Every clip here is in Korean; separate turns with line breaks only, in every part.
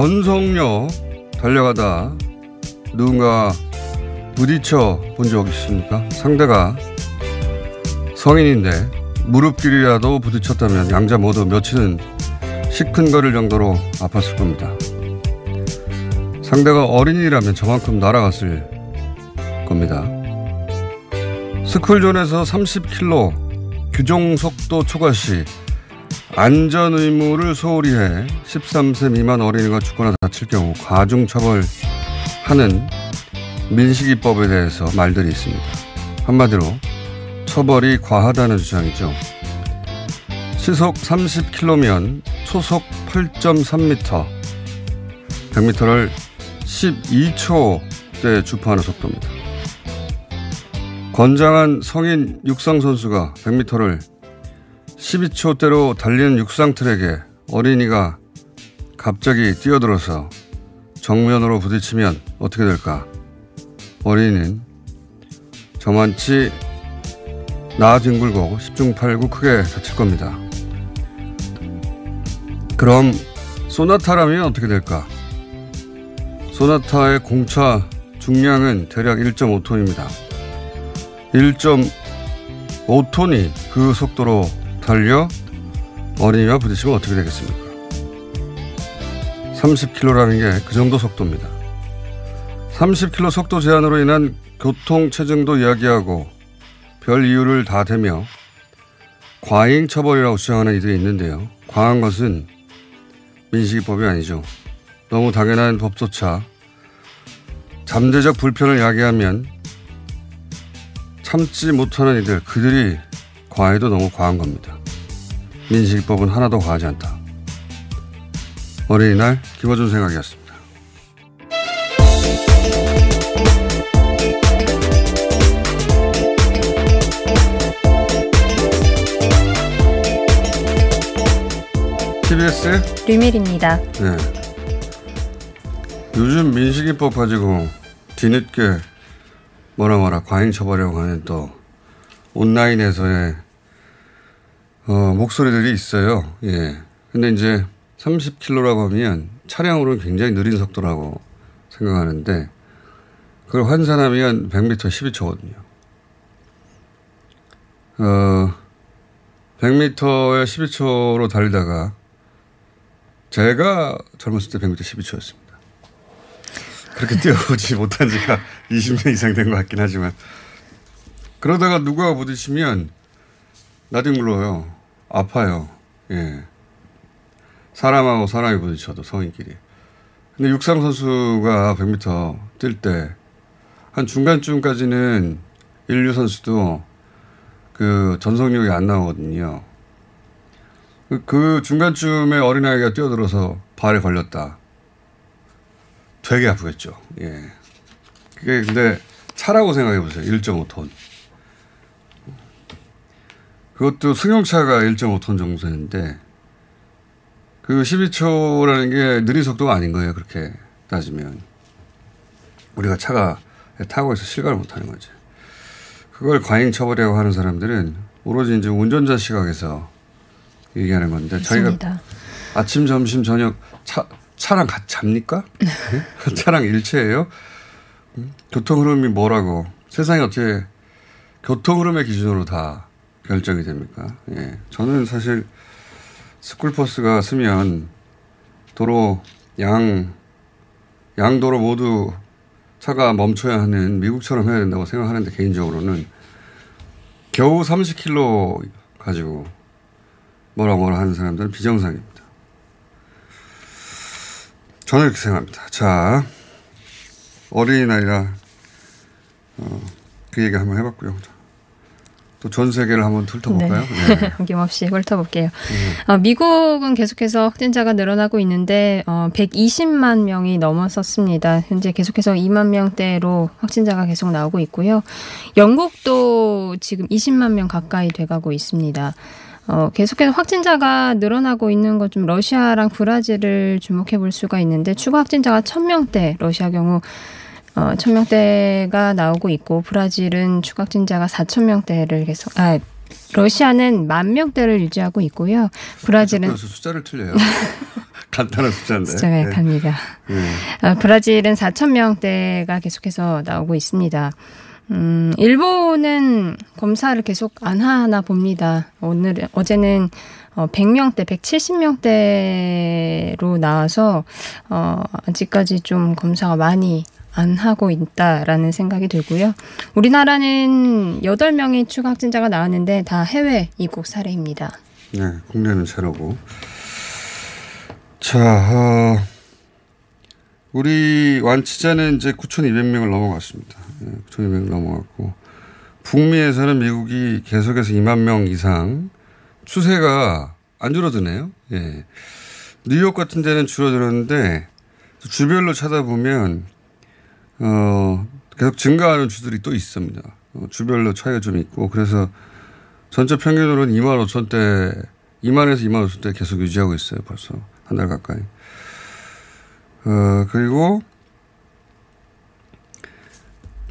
전속력 달려가다 누군가 부딪혀 본 적 있습니까? 상대가 성인인데 무릎길이라도 부딪혔다면 양자 모두 며칠은 시큰거릴 정도로 아팠을 겁니다. 상대가 어린이라면 저만큼 날아갔을 겁니다. 스쿨존에서 30km 규정 속도 초과 시 안전 의무를 소홀히 해 13세 미만 어린이가 죽거나 다칠 경우 가중 처벌하는 민식이법에 대해서 말들이 있습니다. 한마디로 처벌이 과하다는 주장이죠. 시속 30km면 초속 8.3m, 100m를 12초대 주파하는 속도입니다. 건장한 성인 육상 선수가 100m를 12초대로 달리는 육상 트랙에 어린이가 갑자기 뛰어들어서 정면으로 부딪히면 어떻게 될까? 어린이는 저만치 나 뒹굴고 10중 8구 크게 다칠 겁니다. 그럼 소나타라면 어떻게 될까? 소나타의 공차 중량은 대략 1.5톤입니다. 1.5톤이 그 속도로 달려 어린이와 부딪히면 어떻게 되겠습니까? 30km라는 게 그 정도 속도입니다. 30km 속도 제한으로 인한 교통 체증도 이야기하고 별 이유를 다 대며 과잉 처벌이라고 주장하는 이들이 있는데요. 과한 것은 민식이법이 아니죠. 너무 당연한 법조차 잠재적 불편을 야기하면 참지 못하는 이들 그들이 과해도 너무 과한 겁니다. 민식이법은 하나도 과하지 않다. 어린이날 김어준 생각이었습니다. TBS
류밀입니다.
네. 요즘 민식이법 가지고 뒤늦게 뭐라 뭐라 과잉 처벌이라고 하는 또 온라인에서의 어, 목소리들이 있어요. 예. 근데 이제 30km라고 하면 차량으로는 굉장히 느린 속도라고 생각하는데 그걸 환산하면 100m 12초거든요. 어, 100m에 12초로 달리다가 제가 젊었을 때 100m 12초였습니다. 그렇게 뛰어보지 못한 지가 20년 이상 된 것 같긴 하지만 그러다가 누가 부딪히면 나중에 물러요. 아파요. 예. 사람하고 사람이 부딪혀도 성인끼리. 근데 육상 선수가 100m 뛸 때 한 중간쯤까지는 인류 선수도 그 전속력이 안 나오거든요. 그, 그 중간쯤에 어린아이가 뛰어들어서 발에 걸렸다. 되게 아프겠죠. 예. 그게 근데 차라고 생각해 보세요. 1.5톤. 그것도 승용차가 1.5톤 정도 되는데 그 12초라는 게 느린 속도가 아닌 거예요. 그렇게 따지면. 우리가 차가 타고 있어 실감을 못 하는 거지. 그걸 과잉 처벌이라고 하는 사람들은 오로지 이제 운전자 시각에서 얘기하는 건데
맞습니다.
저희가 아침, 점심, 저녁 차, 차랑 같이 잡니까? 네? 차랑 일체예요? 음? 교통 흐름이 뭐라고 세상이 어떻게 교통 흐름의 기준으로 다 결정이 됩니까? 예. 저는 사실 스쿨버스가 쓰면 도로 양, 양도로 모두 차가 멈춰야 하는 미국처럼 해야 된다고 생각하는데 개인적으로는 겨우 30km 가지고 뭐라 뭐라 하는 사람들은 비정상입니다. 저는 이렇게 생각합니다. 자, 어린이날이라 어, 그 얘기 한번 해봤고요. 또 전 세계를 한번 훑어볼까요?
네. 어김없이 훑어볼게요. 어, 미국은 계속해서 확진자가 늘어나고 있는데 어, 120만 명이 넘어섰습니다. 현재 계속해서 2만 명대로 확진자가 계속 나오고 있고요. 영국도 지금 20만 명 가까이 돼가고 있습니다. 어, 계속해서 확진자가 늘어나고 있는 것 좀 러시아랑 브라질을 주목해 볼 수가 있는데 추가 확진자가 1000명대 러시아 경우 어, 1000명대가 나오고 있고 브라질은 추가 확진자가 4000명대를 계속 아 러시아는 만 명대를 유지하고 있고요. 브라질은
숫자를 틀려요. 간단한 숫자인데.
숫자가
네.
약합니다.
네.
어, 브라질은 4천 명대가 계속해서 나오고 있습니다. 음, 일본은 검사를 계속 안 하나 봅니다. 오늘 어제는 어, 100명대, 170명대로 나와서 어, 아직까지 좀 검사가 많이 안 하고 있다라는 생각이 들고요. 우리나라는 8명의 추가 확진자가 나왔는데 다 해외 입국 사례입니다.
네, 국내는 제로고. 자, 어, 우리 완치자는 이제 9,200명을 넘어갔습니다. 네, 9,200명 넘어갔고, 북미에서는 미국이 계속해서 2만 명 이상 추세가 안 줄어드네요. 예. 뉴욕 같은 데는 줄어들었는데, 주별로 찾아보면, 어, 계속 증가하는 주들이 또 있습니다. 어, 주별로 차이가 좀 있고, 그래서 전체 평균으로는 2만 5천 대, 2만에서 2만 5천 대 계속 유지하고 있어요. 벌써 한 달 가까이. 어, 그리고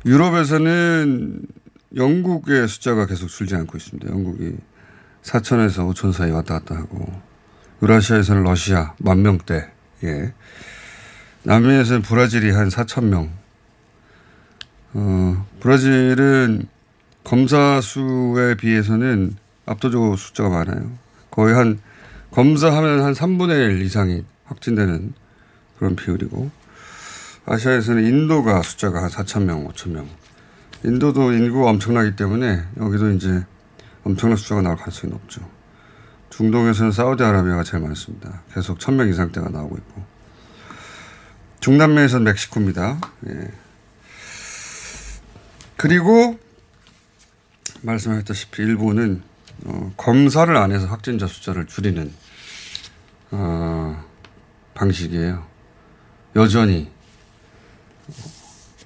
유럽에서는 영국의 숫자가 계속 줄지 않고 있습니다. 영국이 4천에서 5천 사이 왔다 갔다 하고 유라시아에서는 러시아 만 명대, 예. 남미에서는 브라질이 한 4천 명. 어, 브라질은 검사 수에 비해서는 압도적으로 숫자가 많아요. 거의 한 검사하면 한 3분의 1 이상이 확진되는 그런 비율이고 아시아에서는 인도가 숫자가 한 4천 명, 5천 명. 인도도 인구가 엄청나기 때문에 여기도 이제 엄청난 숫자가 나올 가능성이 높죠. 중동에서는 사우디아라비아가 제일 많습니다. 계속 1000명 이상대가 나오고 있고. 중남미에서는 멕시코입니다. 예. 그리고 말씀하셨다시피 일본은 어, 검사를 안 해서 확진자 숫자를 줄이는 어, 방식이에요. 여전히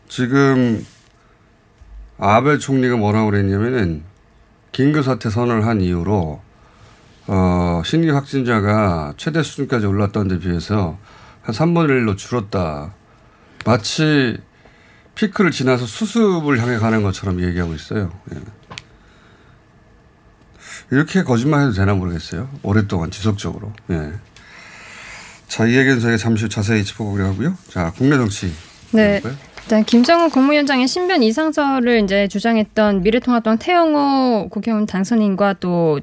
지금 아베 총리가 뭐라고 그랬냐면은 긴급 사태 선언을 한 이후로 어, 신규 확진자가 최대 수준까지 올랐던 데 비해서 한 3분의 1로 줄었다. 마치 피크를 지나서 수습을 향해 가는 것처럼 얘기하고 있어요. 예. 이렇게 거짓말 해도 되나 모르겠어요. 오랫동안 지속적으로. 예. 자, 이 얘기는 저희가 잠시 후 자세히 짚어보기로 하고요. 자, 국내 정치.
네. 일단 김정은 국무위원장의 신변 이상설을 이제 주장했던 미래통합당 태영호 국회의원 당선인과 또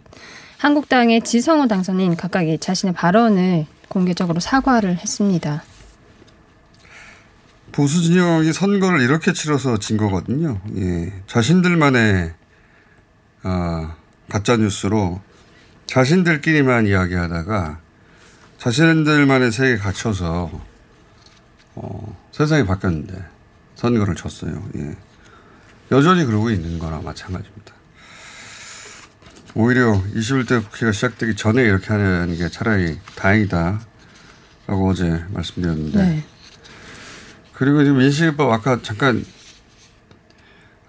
한국당의 지성호 당선인 각각 이 자신의 발언을 공개적으로 사과를 했습니다.
보수 진영이 선거를 이렇게 치러서 진 거거든요. 예. 자신들만의 가짜 뉴스로 자신들끼리만 이야기하다가 자신들만의 세계에 갇혀서 어, 세상이 바뀌었는데 선거를 쳤어요. 예. 여전히 그러고 있는 거나 마찬가지입니다. 오히려 21대 국회가 시작되기 전에 이렇게 하는 게 차라리 다행이다. 라고 어제 말씀드렸는데.
네.
그리고 지금 민식이법 아까 잠깐,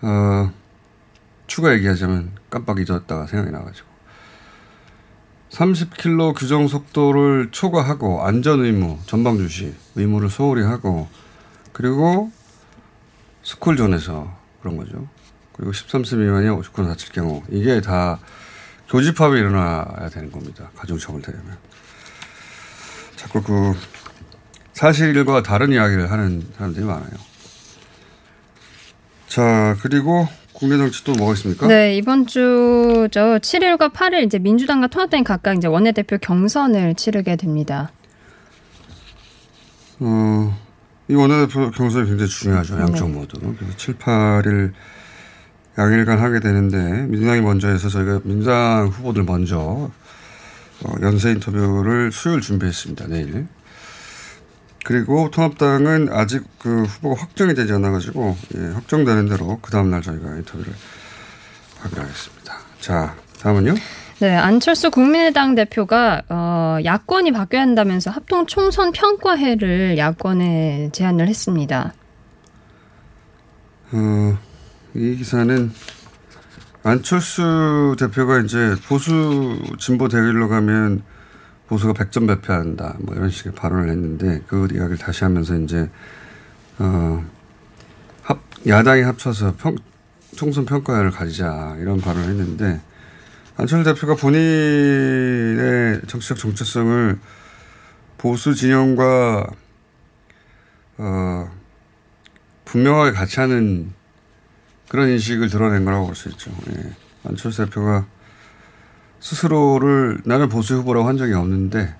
어, 추가 얘기하자면 깜빡 잊었다가 생각이 나가지고. 30km 규정 속도를 초과하고 안전 의무, 전방 주시 의무를 소홀히 하고 그리고 스쿨존에서 그런 거죠. 그리고 13세 미만이 59건 다칠 경우 이게 다 교집합이 일어나야 되는 겁니다. 가중처벌 되려면. 자꾸 그 사실과 다른 이야기를 하는 사람들이 많아요. 자, 그리고 국내 정치 또 뭐가 있습니까?
네, 이번 주저 7일과 8일 이제 민주당과 통합당이 각각 이제 원내대표 경선을 치르게 됩니다.
어, 이 원내대표 경선이 굉장히 중요하죠. 양쪽
네.
모두. 그래서 7, 8일 양일간 하게 되는데 민주당이 먼저 해서 저희가 민주당 후보들 먼저 어, 연세 인터뷰를 수요일 준비했습니다. 내일. 그리고 통합당은 아직 그 후보가 확정이 되지 않아가지고 예, 확정되는 대로 그 다음 날 저희가 인터뷰를 하기로 하겠습니다. 자, 다음은요?
네, 안철수 국민의당 대표가 어, 야권이 바뀌어야 한다면서 합동 총선 평가회를 야권에 제안을 했습니다.
어, 이 기사는 안철수 대표가 이제 보수 진보 대결로 가면 보수가 100점 배패한다. 뭐 이런 식의 발언을 했는데 그 이야기를 다시 하면서 이제 어, 합, 야당이 합쳐서 평, 총선 평가회를 가지자 이런 발언을 했는데 안철수 대표가 본인의 정치적 정체성을 보수 진영과 어, 분명하게 같이 하는 그런 인식을 드러낸 거라고 볼 수 있죠. 예. 안철수 대표가 스스로를 나는 보수 후보라고 한 적이 없는데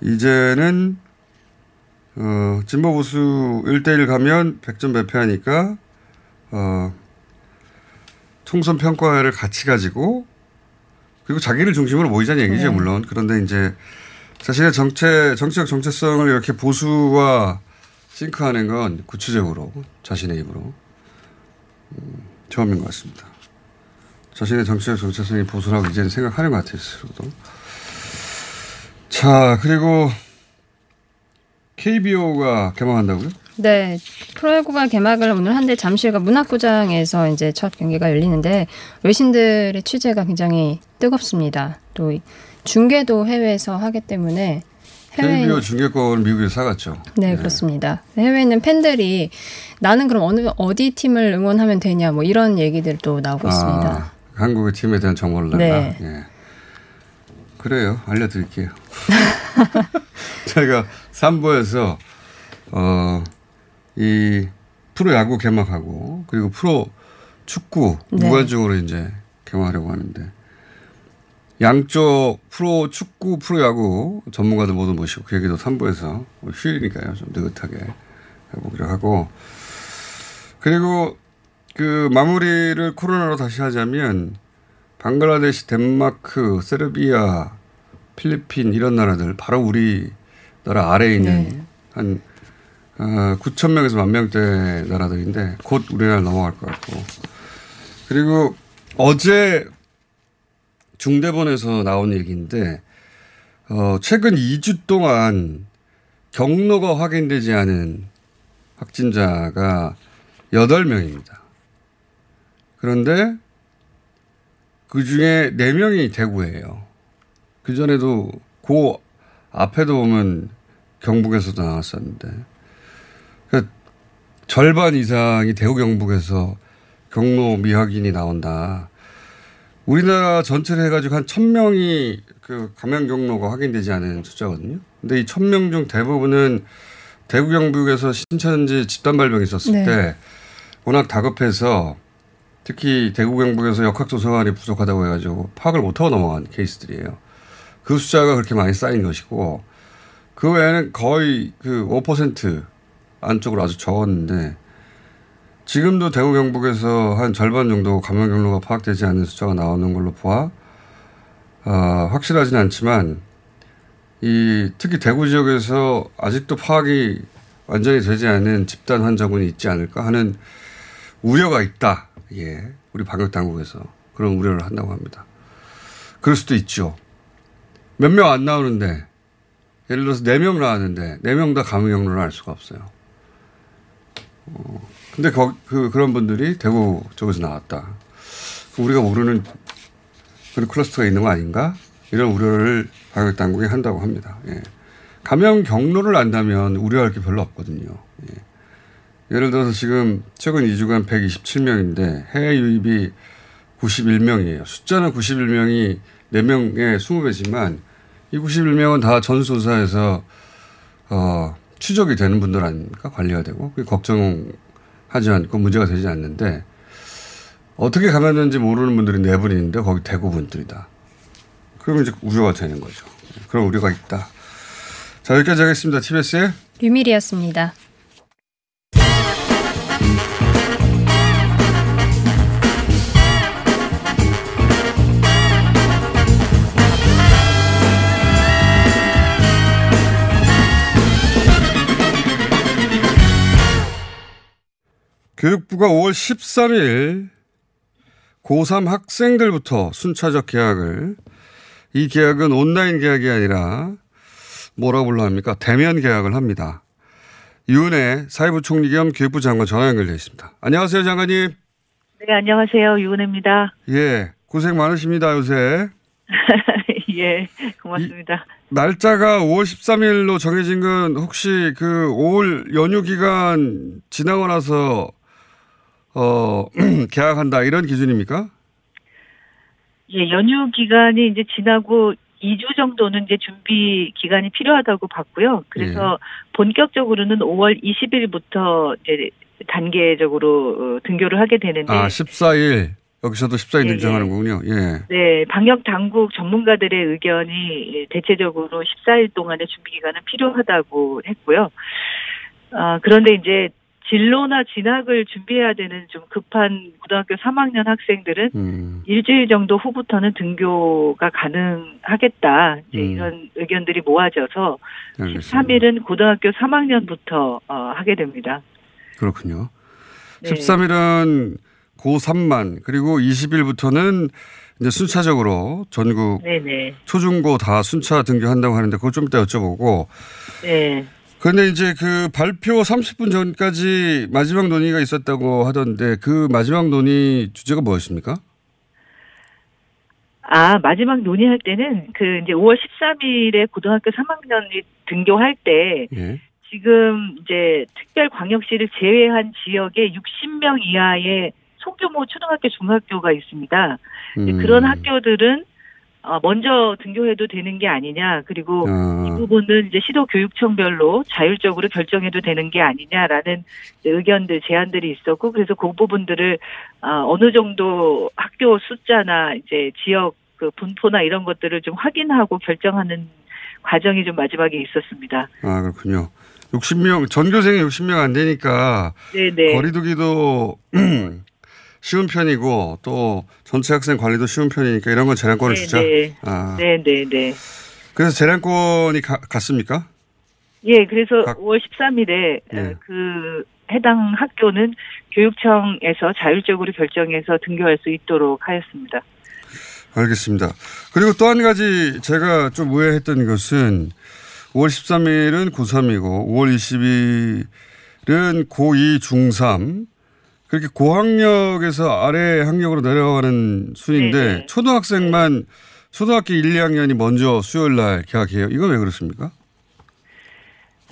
이제는 어, 진보 보수 1대1 가면 100점 배패하니까 어, 총선 평가를 같이 가지고 그리고 자기를 중심으로 모이자는 얘기죠,
네.
물론. 그런데 이제 자신의 정체, 정치적 정체성을 이렇게 보수와 싱크하는 건 구체적으로 자신의 입으로 음, 처음인 것 같습니다. 자신의 정치적 정체성이 보수라고 이제는 생각하는 것 같아요, 스스로도. 자, 그리고 KBO가 개막한다고요?
네, 프로야구가 개막을 오늘 한데 잠실과 문학구장에서 이제 첫 경기가 열리는데 외신들의 취재가 굉장히 뜨겁습니다. 또 중계도 해외에서 하기 때문에 해외
KBO 중계권을 미국에서 사갔죠.
네, 그렇습니다. 해외에 있는 팬들이 나는 그럼 어느 어디 팀을 응원하면 되냐 뭐 이런 얘기들도 나오고 있습니다.
아, 한국의 팀에 대한 정보를 달라.
네.
예. 그래요. 알려드릴게요. 저희가 3부에서 어, 이 프로 야구 개막하고 그리고 프로 축구
네.
무관중으로 이제 개막하려고 하는데 양쪽 프로 축구, 프로 야구 전문가들 모두 모시고 그 얘기도 3부에서 휴일이니까요. 좀 느긋하게 해보기로 하고 그리고 그 마무리를 코로나로 다시 하자면 방글라데시, 덴마크, 세르비아, 필리핀 이런 나라들 바로 우리 나라 아래에 있는
네.
한 어, 9천 명에서 만 명대 나라들인데 곧 우리나라 넘어갈 것 같고 그리고 어제 중대본에서 나온 얘기인데 어, 최근 2주 동안 경로가 확인되지 않은 확진자가 8명입니다. 그런데 그 중에 4명이 대구예요. 그 전에도 그 앞에도 보면 경북에서도 나왔었는데 그 절반 이상이 대구 경북에서 경로 미확인이 나온다. 우리나라 전체를 해가지고 한 1000명이 그 감염 경로가 확인되지 않은 숫자거든요. 근데 이 1000명 중 대부분은 대구 경북에서 신천지 집단 발병이 있었을
네.
때 워낙 다급해서 특히 대구 경북에서 역학조사관이 부족하다고 해가지고 파악을 못하고 넘어간 케이스들이에요. 그 숫자가 그렇게 많이 쌓인 것이고 그 외에는 거의 그 5% 안쪽으로 아주 적었는데 지금도 대구 경북에서 한 절반 정도 감염 경로가 파악되지 않는 숫자가 나오는 걸로 보아 어, 확실하지는 않지만 이 특히 대구 지역에서 아직도 파악이 완전히 되지 않은 집단 환자군이 있지 않을까 하는 우려가 있다. 예, 우리 방역 당국에서 그런 우려를 한다고 합니다. 그럴 수도 있죠. 몇 명 안 나오는데 예를 들어서 네 명 나왔는데 네 명 다 감염 경로를 알 수가 없어요. 어, 근데 거, 그 그런 분들이 대구 쪽에서 나왔다. 우리가 모르는 그런 클러스터가 있는 거 아닌가? 이런 우려를 방역 당국이 한다고 합니다. 예. 감염 경로를 안다면 우려할 게 별로 없거든요. 예. 예를 들어서 지금 최근 2주간 127명인데 해외 유입이 91명이에요. 숫자는 91명이 4명의 20배지만 이 91명은 다 전수조사에서 어, 추적이 되는 분들 아닙니까? 관리가 되고 그게 걱정하지 않고 문제가 되지 않는데 어떻게 감염된지 모르는 분들이 네 분인데 거기 대구 분들이다. 그러면 이제 우려가 되는 거죠. 그런 우려가 있다. 자, 여기까지 하겠습니다. TBS의
류밀이었습니다.
교육부가 5월 13일 고3 학생들부터 순차적 계약을 이 계약은 온라인 계약이 아니라 뭐라고 불러 합니까? 대면 계약을 합니다. 유은혜 사회부 총리 겸 교육부 장관 전화 연결되어 있습니다. 안녕하세요, 장관님.
네, 안녕하세요. 유은혜입니다.
예, 고생 많으십니다, 요새.
예, 고맙습니다.
날짜가 5월 13일로 정해진 건 혹시 그 5월 연휴 기간 지나고 나서 어, 계약한다 이런 기준입니까?
예, 연휴 기간이 이제 지나고 2주 정도는 이제 준비 기간이 필요하다고 봤고요. 그래서
예.
본격적으로는 5월 20일부터 이제 단계적으로 어, 등교를 하게 되는데
아, 14일. 여기서도 14일
네네.
인정하는 군요. 예.
네, 방역 당국 전문가들의 의견이 대체적으로 14일 동안의 준비 기간은 필요하다고 했고요. 아, 그런데 이제 진로나 진학을 준비해야 되는 좀 급한 고등학교 3학년 학생들은
음,
일주일 정도 후부터는 등교가 가능하겠다. 이제
음.
이런 의견들이 모아져서
알겠습니다.
13일은 고등학교 3학년부터 어, 하게 됩니다.
그렇군요.
네.
13일은 고3만 그리고 20일부터는 이제 순차적으로 전국
네네.
초중고 다 순차 등교한다고 하는데 그걸 좀 이따 여쭤보고
네.
그런데 이제 그 발표 30분 전까지 마지막 논의가 있었다고 하던데 그 마지막 논의 주제가 무엇입니까?
아, 마지막 논의할 때는 그 이제 5월 13일에 고등학교 3학년이 등교할 때
예.
지금 이제 특별 광역시를 제외한 지역에 60명 이하의 소규모 초등학교 중학교가 있습니다.
음.
그런 학교들은 어, 먼저 등교해도 되는 게 아니냐. 그리고 이
아,
부분은 이제 시도 교육청별로 자율적으로 결정해도 되는 게 아니냐라는 의견들, 제안들이 있었고, 그래서 그 부분들을 아, 어느 정도 학교 숫자나 이제 지역 그 분포나 이런 것들을 좀 확인하고 결정하는 과정이 좀 마지막에 있었습니다.
아 그렇군요. 60명 전교생이 60명 안 되니까
네네.
거리두기도 쉬운 편이고 또 전체 학생 관리도 쉬운 편이니까 이런 건 재량권을 주자.
네네.
아,
네네네.
그래서 재량권이 가- 갔습니까?
예, 그래서
각-
5월 13일에
네.
그 해당 학교는 교육청에서 자율적으로 결정해서 등교할 수 있도록 하였습니다.
알겠습니다. 그리고 또 한 가지 제가 좀 의아했던 것은 5월 13일은 고3이고 5월 20일은 고2 중3 그렇게 고학력에서 아래 학력으로 내려가는 순인데
네네.
초등학생만 초등학교 1, 2학년이 먼저 수요일 날 개학해요. 이건 왜 그렇습니까?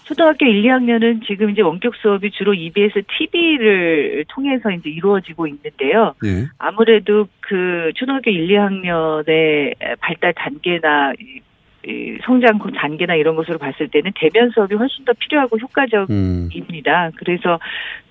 초등학교 1, 2학년은 지금 이제 원격 수업이 주로 EBS TV를 통해서 이제 이루어지고 있는데요.
예.
아무래도 그 초등학교 1, 2학년의 발달 단계나 성장 단계나 이런 것으로 봤을 때는 대면 수업이 훨씬 더 필요하고 효과적
음.
입니다. 그래서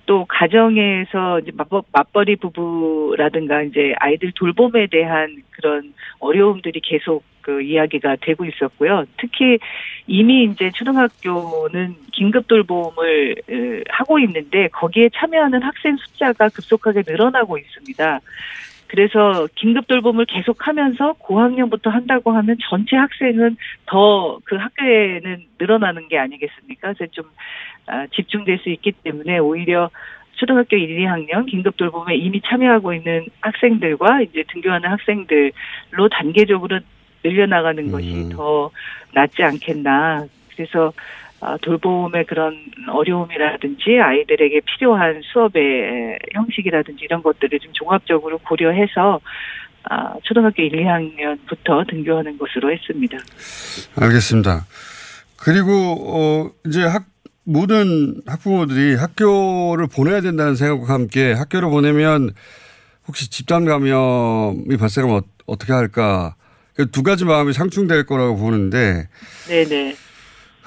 또 가정에서 이제 맞벌, 맞벌이 부부라든가 이제 아이들 돌봄에 대한 그런 어려움들이 계속 그 이야기가 되고 있었고요. 특히 이미 이제 초등학교는 긴급 돌봄을 으, 하고 있는데 거기에 참여하는 학생 숫자가 급속하게 늘어나고 있습니다. 그래서 긴급 돌봄을 계속하면서 고학년부터 한다고 하면 전체 학생은 더 그 학교에는 늘어나는 게 아니겠습니까? 그래서 좀 아, 집중될 수 있기 때문에 오히려 초등학교 1, 2학년 긴급 돌봄에 이미 참여하고 있는 학생들과 이제 등교하는 학생들로 단계적으로 늘려나가는 것이
음.
더 낫지 않겠나. 그래서 아, 돌봄의 그런 어려움이라든지 아이들에게 필요한 수업의 형식이라든지 이런 것들을 좀 종합적으로 고려해서 아, 초등학교 1, 2학년부터 등교하는 것으로 했습니다.
알겠습니다. 그리고 어 이제 학 모든 학부모들이 학교를 보내야 된다는 생각과 함께 학교를 보내면 혹시 집단 감염이 발생하면 어, 어떻게 할까 그두 가지 마음이 상충될 거라고 보는데
네네.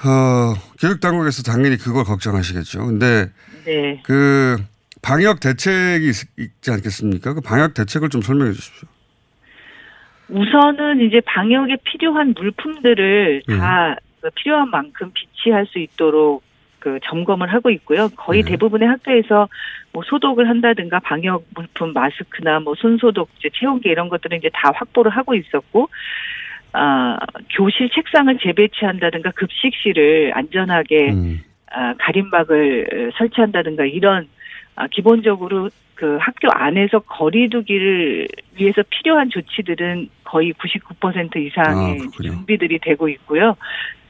어, 교육 당국에서 당연히 그걸 걱정하시겠죠. 근데
네.
그 방역 대책이 있- 있지 않겠습니까? 그 방역 대책을 좀 설명해 주십시오.
우선은 이제 방역에 필요한 물품들을
음.
다그 필요한 만큼 비치할 수 있도록 그 점검을 하고 있고요. 거의
네.
대부분의 학교에서 뭐 소독을 한다든가 방역 물품 마스크나 뭐 손소독제, 체온계 이런 것들은 이제 다 확보를 하고 있었고 아, 교실 책상을 재배치한다든가 급식실을 안전하게
음.
아, 가림막을 어, 설치한다든가 이런 아, 기본적으로 그 학교 안에서 거리두기를 위해서 필요한 조치들은 거의 99% 이상의
아.
준비들이 되고 있고요.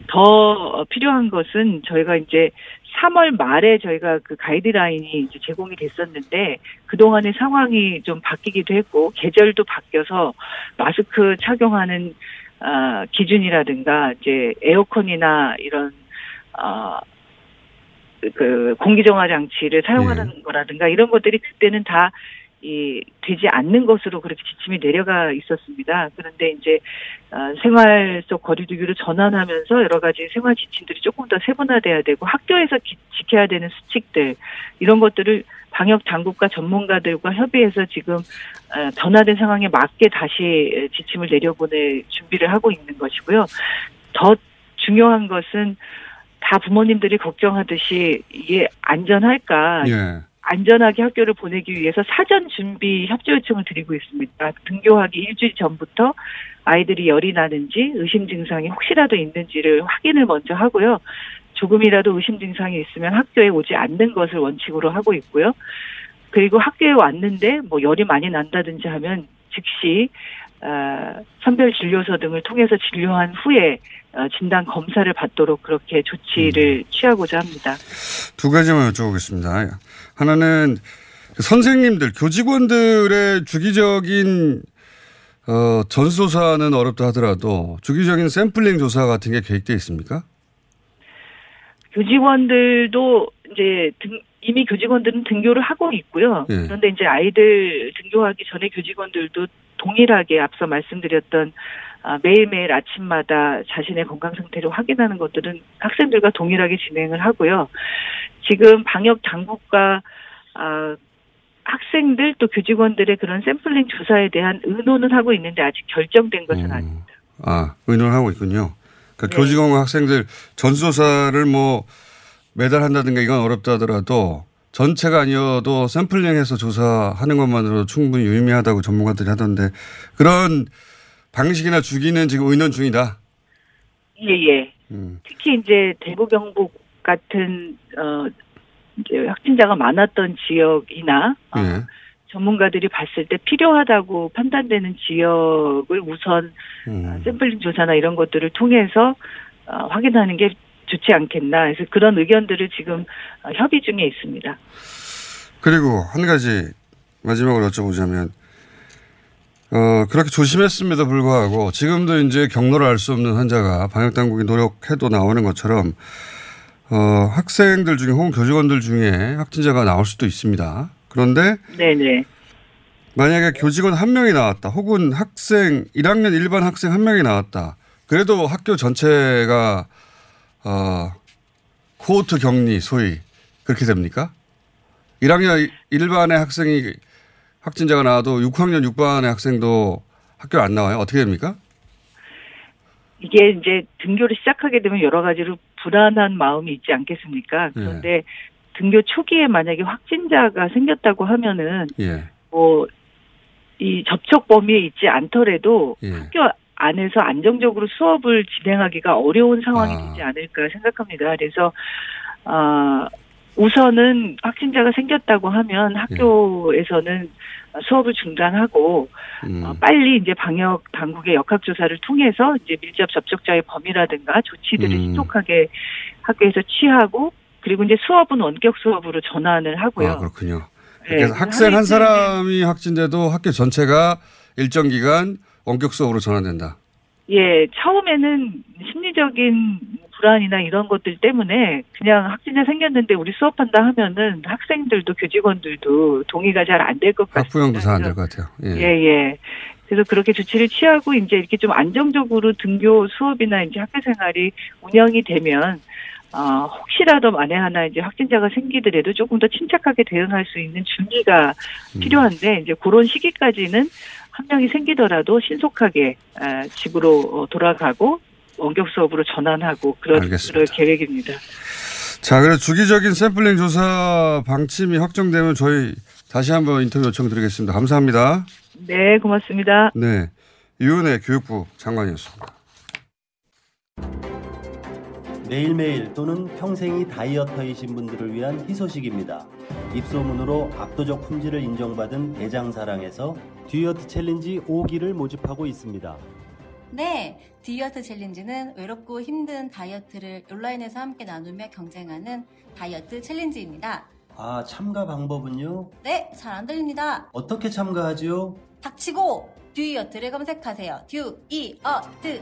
더 필요한 것은 저희가 이제 3월 말에 저희가 그 가이드라인이 이제 제공이 됐었는데 그동안의 상황이 좀 바뀌기도 했고 계절도 바뀌어서 마스크 착용하는 아, 기준이라든가 이제 에어컨이나 이런 아, 그 공기 정화 장치를 사용하는 거라든가 이런 것들이 그때는 다 이 되지 않는 것으로 그렇게 지침이 내려가 있었습니다. 그런데 이제 어, 생활 속 거리두기로 전환하면서 여러 가지 생활 지침들이 조금 더 세분화돼야 되고 학교에서 기- 지켜야 되는 수칙들 이런 것들을 방역 당국과 전문가들과 협의해서 지금 어, 변화된 상황에 맞게 다시 지침을 내려보낼 준비를 하고 있는 것이고요. 더 중요한 것은 다 부모님들이 걱정하듯이 이게 안전할까
예.
안전하게 학교를 보내기 위해서 사전 준비 협조 요청을 드리고 있습니다. 등교하기 일주일 전부터 아이들이 열이 나는지 의심 증상이 혹시라도 있는지를 확인을 먼저 하고요. 조금이라도 의심 증상이 있으면 학교에 오지 않는 것을 원칙으로 하고 있고요. 그리고 학교에 왔는데 뭐 열이 많이 난다든지 하면 즉시 어, 선별 진료소 등을 통해서 진료한 후에 어, 진단 검사를 받도록 그렇게 조치를 취하고자 합니다.
두 가지만 여쭤보겠습니다. 하나는 그 선생님들, 교직원들의 주기적인 어, 전수조사는 어렵다 하더라도 주기적인 샘플링 조사 같은 게 계획되어 있습니까?
교직원들도 이제 등, 이미 교직원들은 등교를 하고 있고요.
예.
그런데 이제 아이들 등교하기 전에 교직원들도 동일하게 앞서 말씀드렸던 아, 매일매일 아침마다 자신의 건강 상태를 확인하는 것들은 학생들과 동일하게 진행을 하고요. 지금 방역 당국과 아, 학생들 또 교직원들의 그런 샘플링 조사에 대한 의논은 하고 있는데 아직 결정된 것은
음.
아닙니다.
아, 의논을 하고 있군요. 그러니까
네.
교직원과 학생들 전수조사를 뭐 매달 한다든가 이건 어렵다 하더라도 전체가 아니어도 샘플링해서 조사하는 것만으로도 충분히 유의미하다고 전문가들이 하던데 그런 방식이나 주기는 지금 의논 중이다.
예, 예.
음.
특히 이제 대구 경북 같은 어 이제 확진자가 많았던 지역이나 어,
예.
전문가들이 봤을 때 필요하다고 판단되는 지역을 우선
음.
샘플링 조사나 이런 것들을 통해서 어, 확인하는 게 좋지 않겠나 해서 그런 의견들을 지금 어, 협의 중에 있습니다.
그리고 한 가지 마지막으로 여쭤보자면 어, 그렇게 조심했음에도 불구하고 지금도 이제 경로를 알 수 없는 환자가 방역 당국이 노력해도 나오는 것처럼 어, 학생들 중에 혹은 교직원들 중에 확진자가 나올 수도 있습니다. 그런데
네네.
만약에 교직원 한 명이 나왔다 혹은 학생 1학년 일반 학생 한 명이 나왔다. 그래도 학교 전체가 어, 코호트 격리 소위 그렇게 됩니까? 1학년 일반의 학생이 확진자가 나와도 6학년 6반의 학생도 학교 안 나와요. 어떻게 됩니까?
이게 이제 등교를 시작하게 되면 여러 가지로 불안한 마음이 있지 않겠습니까?
네.
그런데 등교 초기에 만약에 확진자가 생겼다고 하면은
예.
뭐이 접촉 범위에 있지 않더라도
예.
학교 안에서 안정적으로 수업을 진행하기가 어려운 상황이
아.
되지 않을까 생각합니다. 그래서 아 우선은 확진자가 생겼다고 하면 학교에서는 수업을 중단하고
음.
어, 빨리 이제 방역 당국의 역학 조사를 통해서 이제 밀접 접촉자의 범위라든가 조치들을
음.
신속하게 학교에서 취하고 그리고 이제 수업은 원격 수업으로 전환을 하고요.
아, 그렇군요.
네,
그래서 학생 한 사람이 확진돼도 학교 전체가 일정 기간 원격 수업으로 전환된다.
예, 처음에는 심리적인 불안이나 이런 것들 때문에 그냥 확진자 생겼는데 우리 수업한다 하면은 학생들도 교직원들도 동의가 잘 안 될 것 같습니다.
학부형도 잘 안 될 것 같아요. 예.
예, 예. 그래서 그렇게 조치를 취하고 이제 이렇게 좀 안정적으로 등교 수업이나 이제 학교 생활이 운영이 되면 어, 혹시라도 만에 하나 이제 확진자가 생기더라도 조금 더 침착하게 대응할 수 있는 준비가
음.
필요한데 이제 그런 시기까지는 한 명이 생기더라도 신속하게 아, 집으로 어, 돌아가고 원격 수업으로 전환하고 그런. 그럴 계획입니다.
자, 그래서 주기적인 샘플링 조사 방침이 확정되면 저희 다시 한번 인터뷰 요청드리겠습니다. 감사합니다.
네, 고맙습니다.
네. 유은혜 교육부 장관이었습니다.
매일매일 또는 평생이 다이어터이신 분들을 위한 희소식입니다. 입소문으로 압도적 품질을 인정받은 대장사랑에서 듀이어트 challenge 5기를 모집하고 있습니다.
네, 듀이어트 challenge는 외롭고 힘든 다이어트를 온라인에서 함께 나누며 경쟁하는 다이어트 challenge입니다.
아, 참가 방법은요?
네, 잘 안 들립니다.
어떻게 참가하지요?
닥치고 듀이어트를 검색하세요. 듀이어트.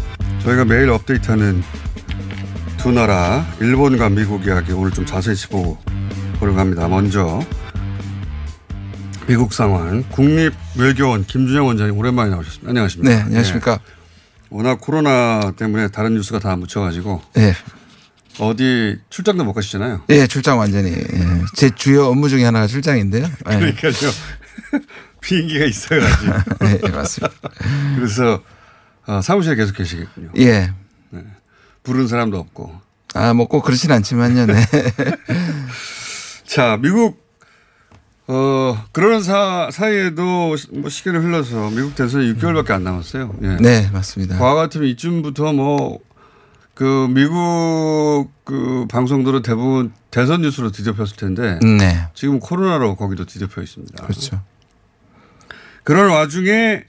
저희가 매일 업데이트하는 두 나라, 일본과 미국 이야기 오늘 좀 자세히 짚어 보려고 합니다. 먼저 미국 상황 국립외교원 김준영 원장님 오랜만에 나오셨습니다. 안녕하십니까?
네, 안녕하십니까?
네. 워낙 코로나 때문에 다른 뉴스가 다 묻혀가지고
네.
어디 출장도 못 가시잖아요.
예, 출장 완전히 예. 제 주요 업무 중에 하나가 출장인데요. 예.
그러니까요. 비행기가 있어가지고.
네, 맞습니다.
그래서 어, 사무실에 계속 계시겠군요.
예.
네. 부른 사람도 없고.
아, 뭐 꼭 그렇진 않지만요. 네.
자, 미국 어 그러는 사, 사이에도 뭐 시간을 흘러서 미국 대선이 6개월밖에 안 남았어요. 예.
네, 맞습니다.
과거 같으면 이쯤부터 뭐 그 미국 그 방송들은 대부분 대선 뉴스로 뒤덮였을 텐데
네.
지금 코로나로 거기도 뒤덮여 있습니다.
그렇죠.
그런 와중에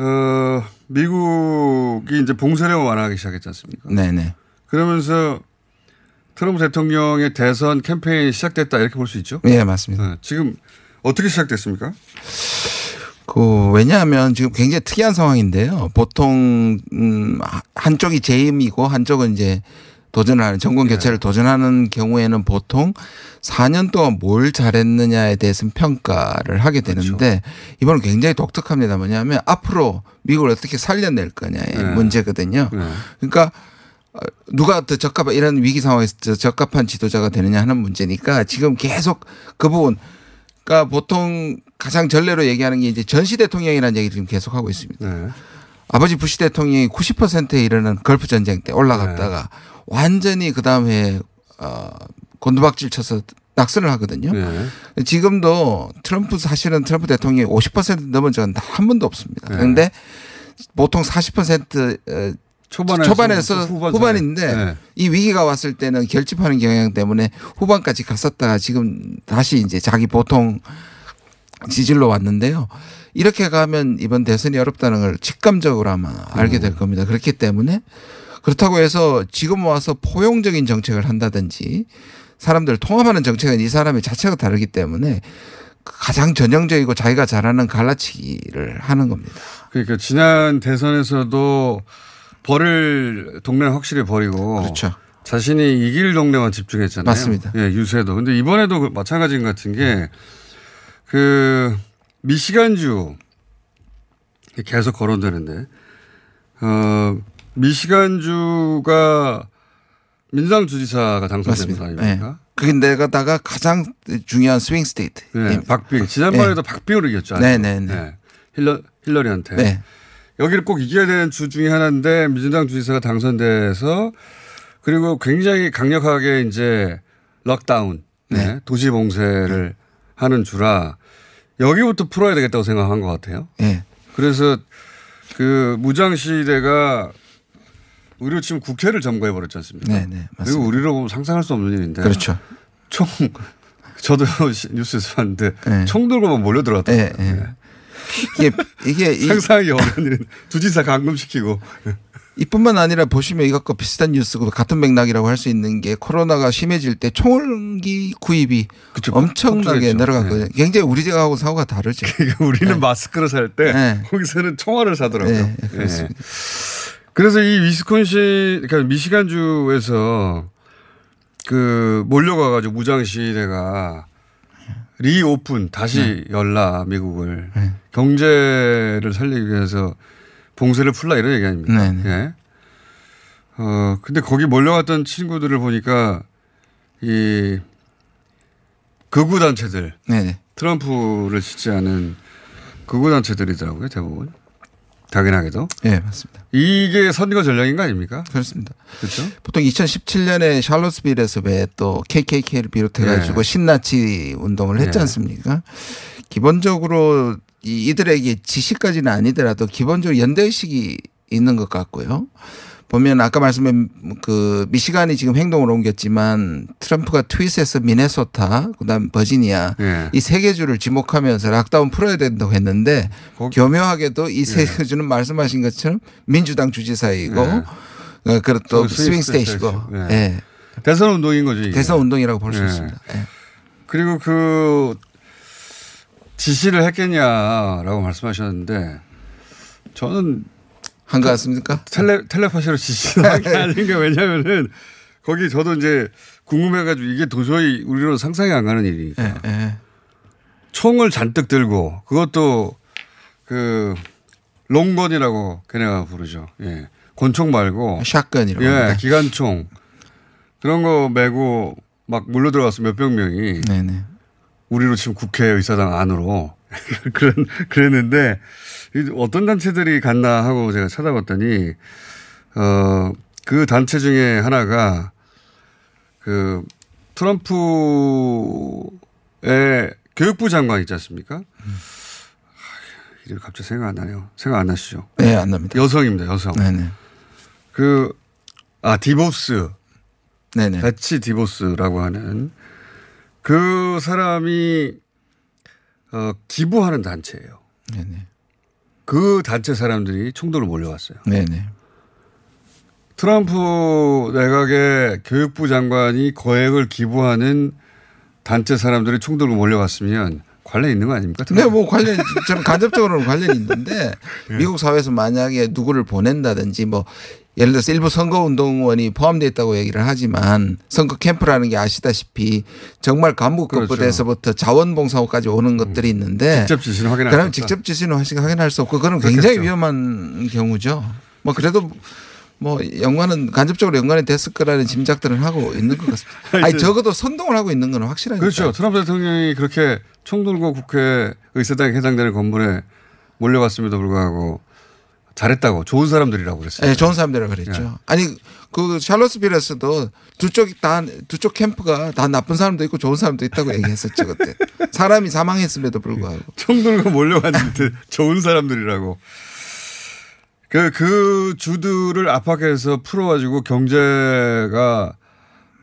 어 미국이 이제 봉쇄령을 완화하기 시작했지 않습니까?
네네.
그러면서 트럼프 대통령의 대선 캠페인이 시작됐다 이렇게 볼 수 있죠?
예, 맞습니다.
지금 어떻게 시작됐습니까?
그 왜냐하면 지금 굉장히 특이한 상황인데요. 보통 음 하- 한쪽이 재임이고 한쪽은 이제 도전하는 정권
네.
교체를 도전하는 경우에는 보통 4년 동안 뭘 잘했느냐에 대해서는 평가를 하게
그렇죠.
되는데 이번은 굉장히 독특합니다. 뭐냐면 앞으로 미국을 어떻게 살려낼 거냐의
네.
문제거든요. 그러니까 어, 누가 더 적합한 이런 위기 상황에서 더 적합한 지도자가 되느냐 하는 문제니까 지금 계속 그 부분 그러니까 보통 가장 전례로 얘기하는 게 이제 전시 대통령이라는 얘기를 지금 계속 하고 있습니다.
네.
아버지 부시 대통령이 90%에 이르는 걸프 전쟁 때 올라갔다가 완전히 그 다음에 어 곤두박질 쳐서 낙선을 하거든요.
네.
지금도 트럼프 사실은 트럼프 대통령이 50% 넘은 적은 단한 번도 없습니다.
네.
그런데 보통 40% 어,
초반에서
초반에서
후반
후반인데.
네.
이 위기가 왔을 때는 결집하는 경향 때문에 후반까지 갔었다가 지금 다시 이제 자기 보통 지질로 왔는데요. 이렇게 가면 이번 대선이 어렵다는 걸 직감적으로 아마 알게 될 겁니다. 그렇기 때문에 그렇다고 해서 지금 와서 포용적인 정책을 한다든지 사람들을 통합하는 정책은 이 사람의 자체가 다르기 때문에 가장 전형적이고 자기가 잘하는 갈라치기를 하는 겁니다.
그러니까 지난 대선에서도 버릴 동네는 확실히 버리고
그렇죠.
자신이 이길 동네만 집중했잖아요.
맞습니다.
예, 유세도. 근데 이번에도 그 마찬가지인 것 같은 게 그 미시간주 계속 거론되는데 어 미시간주가 민주당 주지사가 당선된 거. 아닙니까?
네. 그게 내가다가 가장 중요한 swing state.
네, 박빙. 지난번에도 박빙으로 이겼죠.
네네 네.
힐러, 힐러리한테.
네.
여기를 꼭 이겨야 되는 주 중에 하나인데 민주당 주지사가 당선돼서 그리고 굉장히 강력하게 이제 lockdown, 네, 도시 봉쇄를 하는 주라 여기부터 풀어야 되겠다고 생각한 것 같아요.
네.
그래서 그 무장 시대가 우리로 치면 국회를 점거해 버렸지 않습니까?
네, 네,
그리고 우리로 상상할 수 없는 일인데.
그렇죠.
총 저도 뉴스에서 봤는데
네.
총 들고만 몰려 들어갔더라고요.
네, 네. 이게 이게 이-
상상하기 어려운 일은 주지사 감금시키고
이뿐만 아니라 보시면 이것과 비슷한 뉴스고 같은 맥락이라고 할 수 있는 게 코로나가 심해질 때 총기 구입이 엄청나게
폭증했죠.
내려갔거든요. 굉장히 우리 지역하고 사고가 다르죠.
우리는 마스크를 살때
네.
거기서는 총알을 사더라고요.
네, 네, 그렇습니다.
예. 그래서 이 위스콘신 그러니까 미시간주에서 그 몰려가 가지고 무장 시대가 리오픈 다시 열라 미국을
네.
경제를 살리기 위해서 봉쇄를 풀라 이런 얘기 아닙니까?
네, 네.
예. 어 근데 거기 몰려갔던 친구들을 보니까 이 극우 단체들
네네.
트럼프를 지지하는 극우 단체들이더라고요 대부분 당연하게도
네, 맞습니다.
이게 선거 전략인 거 아닙니까?
그렇습니다.
그렇죠.
보통 2017년에 샬롯스빌에서 왜 또 KKK를 비롯해 가지고
네.
신나치 운동을 했지
네.
않습니까? 기본적으로 이- 이들에게 지시까지는 아니더라도 기본적으로 연대의식이 있는 것 같고요. 보면 아까 말씀한 그 미시간이 지금 행동을 옮겼지만 트럼프가 트윗에서 미네소타 그다음 버지니아
예.
이세 개 주를 지목하면서 락다운 풀어야 된다고 했는데 교묘하게도 이 세개 주는 말씀하신 것처럼 민주당 주지사이고
예.
어, 그리고
또또
스윙 스테이시고.
예.
예.
대선 운동인 거죠. 이게.
대선 운동이라고 볼수
예.
있습니다. 예.
그리고 그 지시를 했겠냐라고 말씀하셨는데 저는
한 것 같습니까?
텔레 텔레파시로 지시를 한게 아닌 게 왜냐면은 거기 저도 이제 궁금해가지고 이게 도저히 우리로 상상이 안 가는 일이니까
예.
총을 잔뜩 들고 그것도 그 롱건이라고 걔네가 부르죠. 예. 권총 말고
샷건이라고
예,
합니다.
기관총 그런 거 메고 막 몰려 들어갔어 몇백 명이.
네네.
우리로 지금 국회 의사당 안으로 그런 그랬는데 이 어떤 단체들이 갔나 하고 제가 찾아봤더니 어 그 단체 중에 하나가 그 트럼프의 교육부 장관 있지 않습니까? 아, 이름 갑자기 생각 안 나네요. 생각 안 나시죠?
네, 안 납니다.
여성입니다, 여성.
네네.
그 아 디보스.
네네.
벳시 디보스라고 하는 그 사람이 어, 기부하는 단체예요.
네네.
그 단체 사람들이 총도로 몰려왔어요.
네네.
트럼프 내각의 교육부 장관이 거액을 기부하는 단체 사람들이 총들고 몰려왔으면 관련 있는 거 아닙니까?
네, 뭐 관련 저는 간접적으로는 관련이 있는데
예.
미국 사회에서 만약에 누구를 보낸다든지 뭐 예를 들어서 일부 선거운동원이 포함되어 있다고 얘기를 하지만 선거 캠프라는 게 아시다시피 정말 간부급부대에서부터 자원봉사호까지 오는 것들이 있는데
그렇죠. 직접 지시는 확인할 없다.
직접 지시는 확인- 확인할 수 없고 그건 굉장히
그렇겠죠.
위험한 경우죠. 뭐 그래도 뭐 연관은 간접적으로 연관이 됐을 거라는 짐작들은 하고 있는 것 같습니다. 아니 적어도 선동을 하고 있는 건 확실하니까.
그렇죠. 트럼프 대통령이 그렇게 총 들고 국회 의사당에 해당되는 건물에 몰려갔음에도 불구하고 잘했다고 좋은 사람들이라고 그랬어요.
네, 좋은 사람들이라 그랬죠.
예.
아니 그 샬롯스빌에서도 두 쪽이 다 두 쪽 캠프가 다 나쁜 사람도 있고 좋은 사람도 있다고 얘기했었죠 그때. 사람이 사망했음에도 불구하고.
총 들고 몰려갔는데 좋은 사람들이라고. 그, 그 주들을 압박해서 풀어가지고 경제가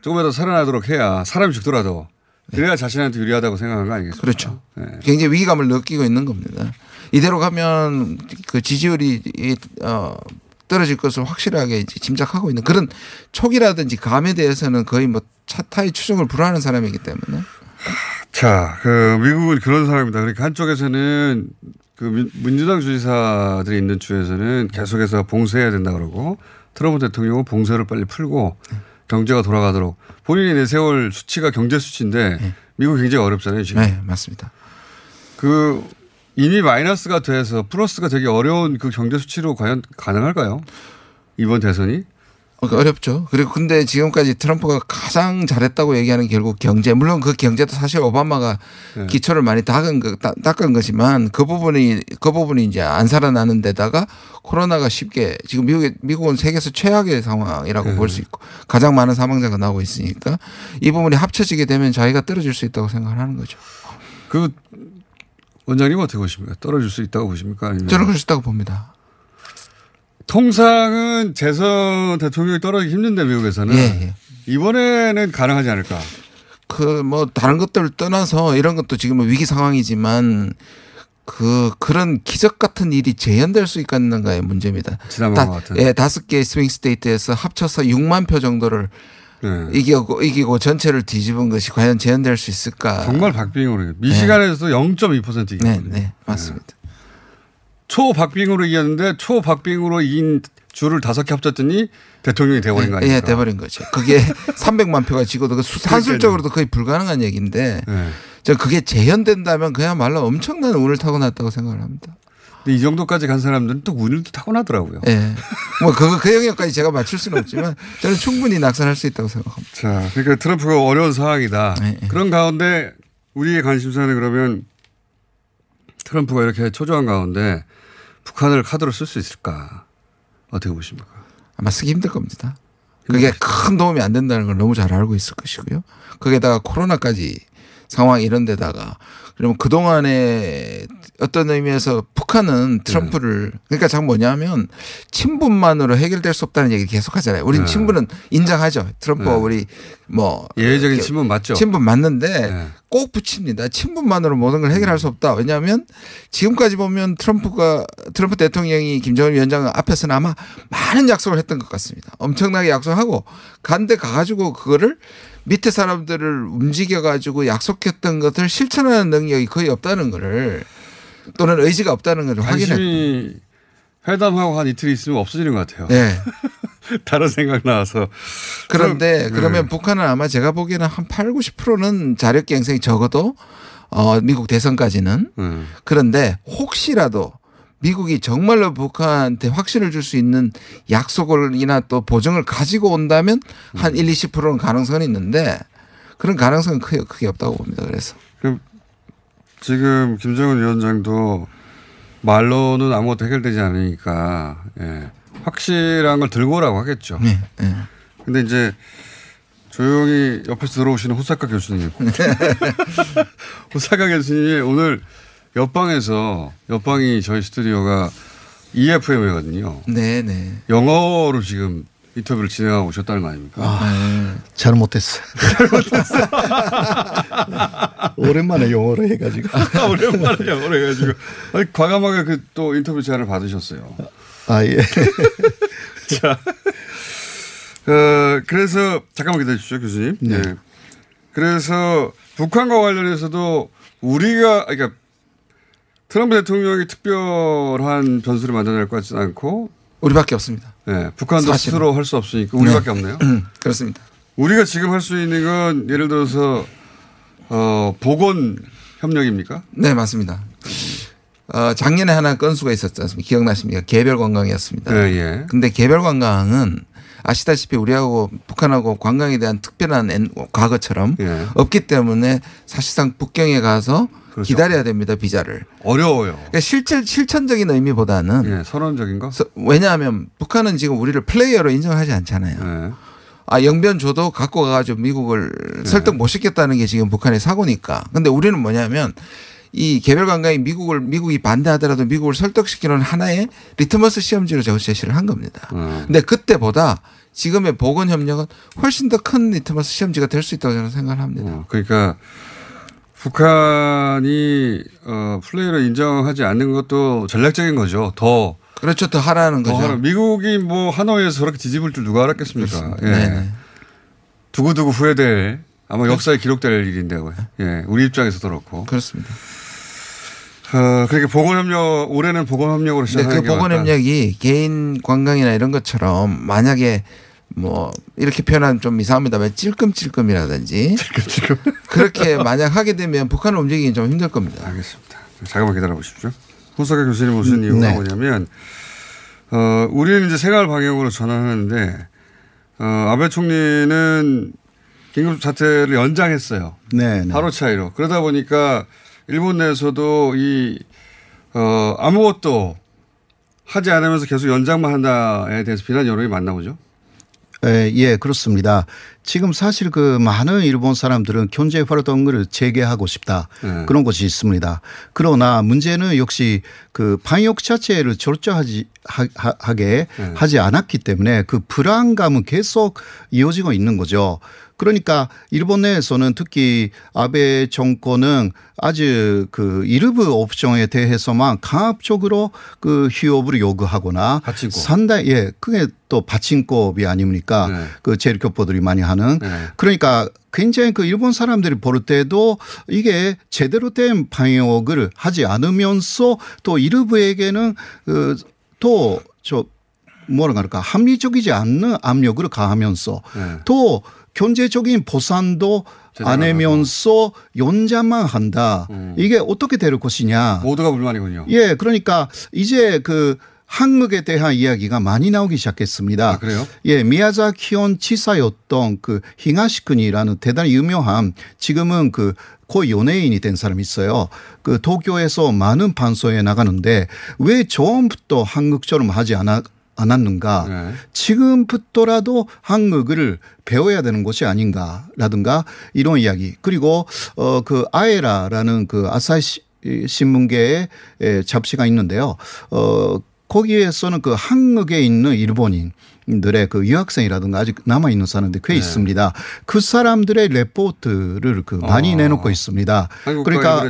조금이라도 살아나도록 해야 사람이 죽더라도 그래야 자신한테 유리하다고 생각한 거 아니겠습니까?
그렇죠.
네.
굉장히 위기감을 느끼고 있는 겁니다. 이대로 가면 그 지지율이 이, 어, 떨어질 것을 확실하게 이제 짐작하고 있는 그런 촉이라든지 감에 대해서는 거의 뭐 차타의 추정을 불허하는 사람이기 때문에.
자, 그 미국은 그런 사람입니다. 그러니까 한쪽에서는 그 민- 민주당 주지사들이 있는 주에서는 계속해서 봉쇄해야 된다 그러고 트럼프 대통령은 봉쇄를 빨리 풀고 경제가 돌아가도록 본인이 내세울 수치가 경제 수치인데 미국 굉장히 어렵잖아요 지금.
네, 맞습니다.
그 이미 마이너스가 돼서 플러스가 되기 어려운 그 경제 수치로 과연 가능할까요? 이번 대선이?
그러니까 어렵죠. 그리고 근데 지금까지 트럼프가 가장 잘했다고 얘기하는 결국 경제. 물론 그 경제도 사실 오바마가
네.
기초를 많이 닦은 닦- 닦은 거지만 그 부분이 그 부분이 이제 안 살아나는 데다가 코로나가 쉽게 지금 미국에 미국은 세계에서 최악의 상황이라고
네.
볼수 있고 가장 많은 사망자가 나오고 있으니까 이 부분이 합쳐지게 되면 자기가 떨어질 수 있다고 생각을 하는 거죠.
그 원장님 어떻게 보십니까? 떨어질 수 있다고 보십니까? 아니면
저는 그럴 수 있다고 봅니다.
통상은 재선 대통령이 떨어지기 힘든데 미국에서는
예, 예.
이번에는 가능하지 않을까?
그 뭐 다른 것들을 떠나서 이런 것도 지금은 위기 상황이지만 그 그런 기적 같은 일이 재현될 수 있겠는가의 문제입니다. 다-
같은.
예, 다섯 개의 스윙 스테이트에서 합쳐서 6만 표 정도를
네.
이기고 이기고 전체를 뒤집은 것이 과연 재현될 수 있을까?
정말 박빙으로 미시간에서도 0.2% 이겼거든요.
네, 네, 맞습니다.
초박빙으로 이겼는데 초박빙으로 이긴 줄을 다섯 개 합쳤더니 대통령이 돼버린 거
예,
아닙니까?
예, 돼버린 거죠. 그게 300만 표가 지고도 그 수- 산술적으로도 거의 불가능한 얘기인데
네.
저 그게 재현된다면 그야말로 엄청난 운을 타고났다고 생각을 합니다.
근데 이 정도까지 간 사람들은 또 운을 또 타고나더라고요.
예. 뭐 그거 그 영역까지 제가 맞출 수는 없지만 저는 충분히 낙선할 수 있다고 생각합니다.
자, 그러니까 트럼프가 어려운 상황이다.
네,
그런 가운데 우리의 관심사는 그러면 트럼프가 이렇게 초조한 가운데 북한을 카드로 쓸 수 있을까? 어떻게 보십니까?
아마 쓰기 힘들 겁니다. 그게 큰 도움이 안 된다는 걸 너무 잘 알고 있을 것이고요. 거기에다가 코로나까지 상황 이런 데다가 그러면 그동안에 어떤 의미에서 북한은 트럼프를 그러니까 참 뭐냐면 친분만으로 해결될 수 없다는 얘기를 계속 하잖아요. 우린
네.
친분은 인정하죠. 트럼프와
네.
우리 뭐
예외적인 친분 맞죠?
친분 맞는데
네.
꼭 붙입니다. 친분만으로 모든 걸 해결할 수 없다. 왜냐하면 지금까지 보면 트럼프가 트럼프 대통령이 김정은 위원장 앞에서는 아마 많은 약속을 했던 것 같습니다. 엄청나게 약속하고 간데 가가지고 그거를 밑에 사람들을 움직여가지고 약속했던 것을 실천하는 능력이 거의 없다는 거를 또는 의지가 없다는 걸 확인했.
관심이 회담하고 한 이틀 있으면 없어지는 것 같아요.
네.
다른 생각 나와서.
그런데
그럼,
그러면
네.
북한은 아마 제가 보기에는 한 8, 90%는 자력 경쟁이 적어도 어 미국 대선까지는
음.
그런데 혹시라도 미국이 정말로 북한한테 확신을 줄 수 있는 약속을이나 또 보증을 가지고 온다면 한
음.
1, 20%는 가능성은 있는데 그런 가능성은 크게, 크게 없다고 봅니다. 그래서.
그 지금 김정은 위원장도 말로는 아무것도 해결되지 않으니까 예. 확실한 걸 들고 오라고 하겠죠.
네. 네.
근데 이제 조용히 옆에서 들어오시는 호사카 교수님. 호사카 교수님이 오늘 옆방에서 옆방이 저희 스튜디오가 EFM이거든요.
네, 네.
영어로 지금 인터뷰를 진행하고 오셨다는 거 아닙니까?
아, 잘 못했어요. 오랜만에 영어로 해가지고.
오랜만에 영어로 해가지고. 아니, 과감하게 그 또 인터뷰 제안을 받으셨어요.
아, 예.
자. 어, 그래서, 잠깐만 기다려 주십시오, 교수님.
네.
네. 그래서 북한과 관련해서도 우리가, 그러니까 트럼프 대통령이 특별한 변수를 만들어낼 것 같지는 않고
우리밖에 없습니다.
네. 북한도
사실은.
스스로 할 수 없으니까 우리밖에
네.
없네요.
그렇습니다.
우리가 지금 할 수 있는 건 예를 들어서 어, 보건 협력입니까?
네, 맞습니다. 어, 작년에 하나 건수가 있었지 않습니까? 기억나십니까? 개별 관광이었습니다.
예, 예.
근데 개별 관광은 아시다시피 우리하고 북한하고 관광에 대한 특별한 엔- 과거처럼
예.
없기 때문에 사실상 북경에 가서
그렇죠.
기다려야 됩니다 비자를.
어려워요.
그러니까 실질 실천적인 의미보다는
예, 선언적인 거.
서- 왜냐하면 북한은 지금 우리를 플레이어로 인정하지 않잖아요.
네.
아 영변 줘도 갖고 가가지고 미국을 설득 못 시켰다는 게 지금 북한의 사고니까. 근데 우리는 뭐냐면 이 개별 관광이 미국을 미국이 반대하더라도 미국을 설득시키는 하나의 리트머스 시험지로 저 제시를 한 겁니다.
음.
근데 그때보다 지금의 보건 협력은 훨씬 더 큰 리트머스 시험지가 될 수 있다고 저는 생각을 합니다.
그러니까 북한이 어, 플레이를 인정하지 않는 것도 전략적인 거죠. 더
그렇죠. 더 하라는
더
거죠.
하라. 미국이 뭐 하노이에서 저렇게 뒤집을 줄 누가 알았겠습니까? 예.
네네.
두고두고 후회될 아마 역사에 기록될 일인데요. 예. 우리 입장에서도 그렇고.
그렇습니다.
어, 그러니까 보건협력 올해는 보건협력으로 시작하는 그게
보건
맞다.
협력이 개인 관광이나 이런 것처럼 만약에 뭐 이렇게 표현하면 좀 이상합니다만 찔끔찔끔이라든지 그렇게 만약 하게 되면 북한을 움직이기 좀 힘들 겁니다.
알겠습니다. 잠깐만 기다려 보십시오. 호사가 교수님 오신 이유가
네.
뭐냐면 어, 우리는 이제 생활 방역으로 전환하는데 어, 아베 총리는 긴급 사태를 연장했어요.
네, 네.
하루 차이로. 그러다 보니까 일본 내에서도 이 어, 아무것도 하지 않으면서 계속 연장만 한다에 대해서 비난 여론이 많나 보죠.
예, 예, 그렇습니다. 지금 사실 그 많은 일본 사람들은 경제 활동을 재개하고 싶다.
네.
그런 것이 있습니다. 그러나 문제는 역시 그 방역 자체를 철저하지 하- 하- 하게
네.
하지 않았기 때문에 그 불안감은 계속 이어지고 있는 거죠. 그러니까 일본 내에서는 특히 아베 정권은 아주 그 일부 옵션에 대해서만 강압적으로 그 휴업을 요구하거나 상당히 예 그게 또 받침법이 아닙니까 그 제일교포들이 많이 하는 그러니까 굉장히 그 일본 사람들이 볼 때도 이게 제대로 된 방역을 하지 않으면서 또 일부에게는 그 그또저 뭐라 그럴까 합리적이지 않는 압력을 가하면서
네.
또 경제적인 보상도 안 하면서 연장만 한다. 이게 어떻게 될 것이냐.
모두가 불만이군요.
예, 그러니까 이제 그 한국에 대한 이야기가 많이 나오기 시작했습니다.
아, 그래요?
예, 미야자키현 치사였던 그 히가시kun이라는 대단히 유명한 지금은 그 거의 연예인이 된 사람이 있어요. 그 도쿄에서 많은 방송에 나가는데 왜 처음부터 한국처럼 하지 않았 않았는가.
네.
지금부터라도 한국을 배워야 되는 것이 아닌가라든가 이런 이야기. 그리고 어그 아에라라는 그 아사히 시- 신문계의 에, 잡지가 있는데요. 어 거기에서는 그 한국에 있는 일본인들의 그 유학생이라든가 아직 남아 있는 사람들이 꽤
네.
있습니다. 그 사람들의 레포트를 그 많이
어.
내놓고 있습니다.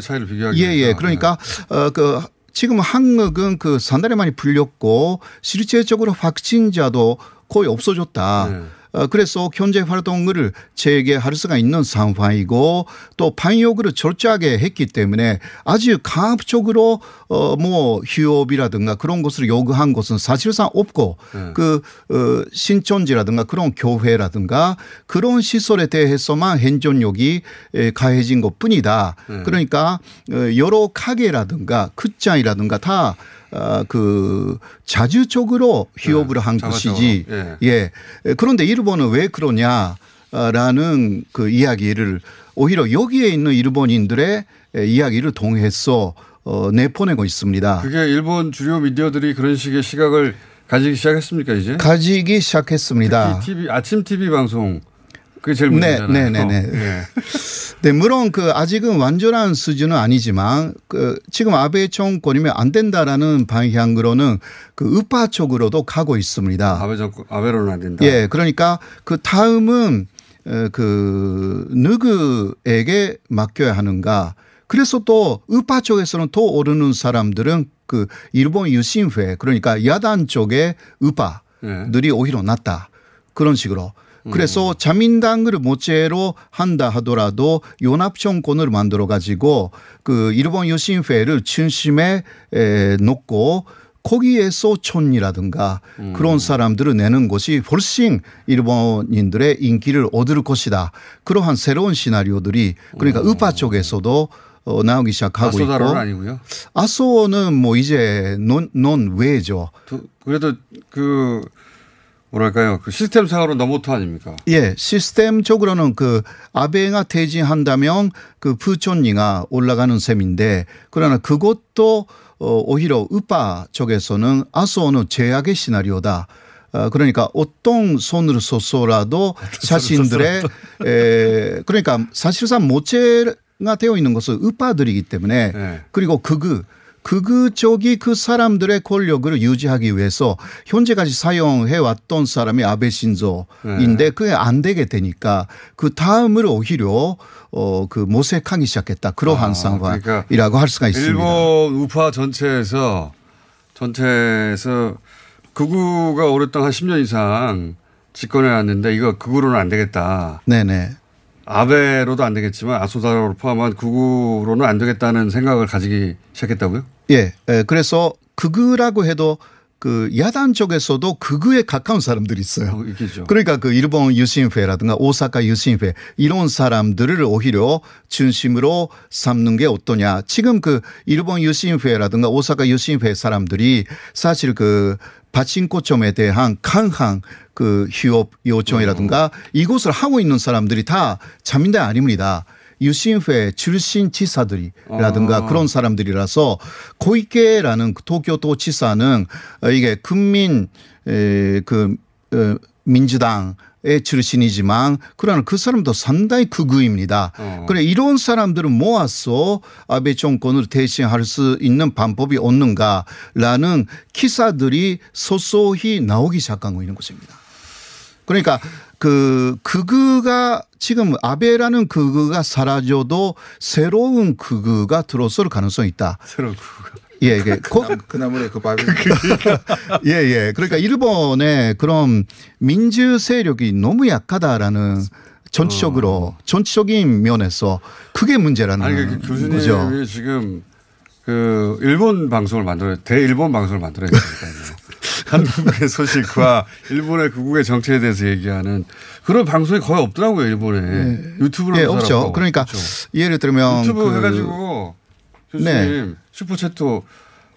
차이를 비교하기
예, 예. 그러니까 어그 지금 한국은 그 상당히 많이 풀렸고 실제적으로 확진자도 거의 없어졌다.
네.
어, 그래서 경제 활동을 재개할 수가 있는 상황이고 또 방역을 철저하게 했기 때문에 아주 강압적으로 어, 뭐 휴업이라든가 그런 것을 요구한 것은 사실상 없고
네.
그 어, 신천지라든가 그런 교회라든가 그런 시설에 대해서만 행정력이 에, 가해진 것 뿐이다.
네.
그러니까 어, 여러 가게라든가 극장이라든가 다 어, 그 자주적으로 휴업을 한
자발적으로.
것이지.
예.
예. 그런데 일본은 왜 그러냐라는 그 이야기를 오히려 여기에 있는 일본인들의 이야기를 통해서 어, 내보내고 있습니다.
그게 일본 주요 미디어들이 그런 식의 시각을 가지기 시작했습니까 이제?
가지기 시작했습니다.
TV 아침 TV 방송 그게 제일
네,
문제잖아요.
네, 네, 네.
네.
네, 물론 그 아직은 완전한 수준은 아니지만 그 지금 아베 정권이면 안 된다라는 방향으로는 그 우파 쪽으로도 가고 있습니다.
아베 정권 아베로는 안 된다.
예, 그러니까 그 다음은 어, 그 누구에게 맡겨야 하는가. 그래서 또 우파 쪽에서는 더 오르는 사람들은 그 일본 유신회 그러니까 야단 쪽의 우파들이 오히려 낫다. 그런 식으로. 그래서 자민당을 모체로 한다 하더라도 연합 정권을 만들어 가지고 그 일본 유신회를 중심에 에, 놓고 거기에서 촌이라든가 그런 사람들을 내는 것이 훨씬 일본인들의 인기를 얻을 것이다. 그러한 새로운 시나리오들이 그러니까 우파 쪽에서도 어, 나오기 시작하고 있고
아소다로는 아니고요.
아소는 뭐 이제 논, 논 외죠.
두- 그래도 그 뭐랄까요 그 시스템상으로 너무터 아닙니까?
예, 시스템적으로는 그 아베가 퇴진한다면 그 부촌리가 올라가는 셈인데 그러나 그것도 어, 오히려 우파 쪽에서는 아소는 제약의 시나리오다. 어, 그러니까 어떤 손으로 써서라도 자신들의 에, 그러니까 사실상 모체가 되어 있는 것은 우파들이기 때문에
네.
그리고 극우 쪽이 그 사람들의 권력을 유지하기 위해서 현재까지 사용해 왔던 사람이 아베 신조인데 그게 안 되게 되니까 그 다음을 오히려 어 그 모색하기 시작했다 그러한 상황이라고 할 수가 있습니다.
일본 우파 전체에서 전체에서 극우가 오랫동안 한 10년 이상 집권해 왔는데 이거 극우로는 안 되겠다.
네네.
아베로도 안 되겠지만 아소다로를 포함한 극우로는 안 되겠다는 생각을 가지기 시작했다고요?
예, 예, 그래서 극우라고 해도 그 야단 쪽에서도 극우에 가까운 사람들이 있어요.
있겠죠.
그러니까 그 일본 유신회라든가 오사카 유신회 이런 사람들을 오히려 중심으로 삼는 게 어떠냐. 지금 그 일본 유신회라든가 오사카 유신회 사람들이 사실 그 파친코점에 대한 강한 그 휴업 요청이라든가 이곳을 하고 있는 사람들이 다 자민당 아닙니다. 유신회 출신 지사들이라든가
아.
그런 사람들이라서 고이케라는 그 도쿄도 지사는 어, 이게 국민 에, 그 어, 민주당 의 출신이지만 그러나 그 사람도 상당히 극우입니다.
어.
그래 이런 사람들을 모아서 아베 정권을 대신할 수 있는 방법이 없는가라는 기사들이 소소히 나오기 시작하고 있는 것입니다. 그러니까 그 극우가 지금 아베라는 극우가 사라져도 새로운 극우가 들어설 가능성이 있다.
새로운 극우가.
예, 이게 고,
그 나물에 그 밥이.
예, 예. 그러니까 일본의 그런 민주 세력이 너무 약하다라는 전체적으로 전체적인 면에서 그게 문제라는
아니 그 교수님이
거죠.
지금 그 일본 방송을 만들어 대일본 방송을 만들어야 되니까요. 한국의 소식과 일본의 극우의 정체에 대해서 얘기하는 그런 방송이 거의 없더라고요 일본에 유튜브로
예, 없죠. 그러니까 예를 들면
유튜브
그-
해가지고 교수님
네.
슈퍼챗도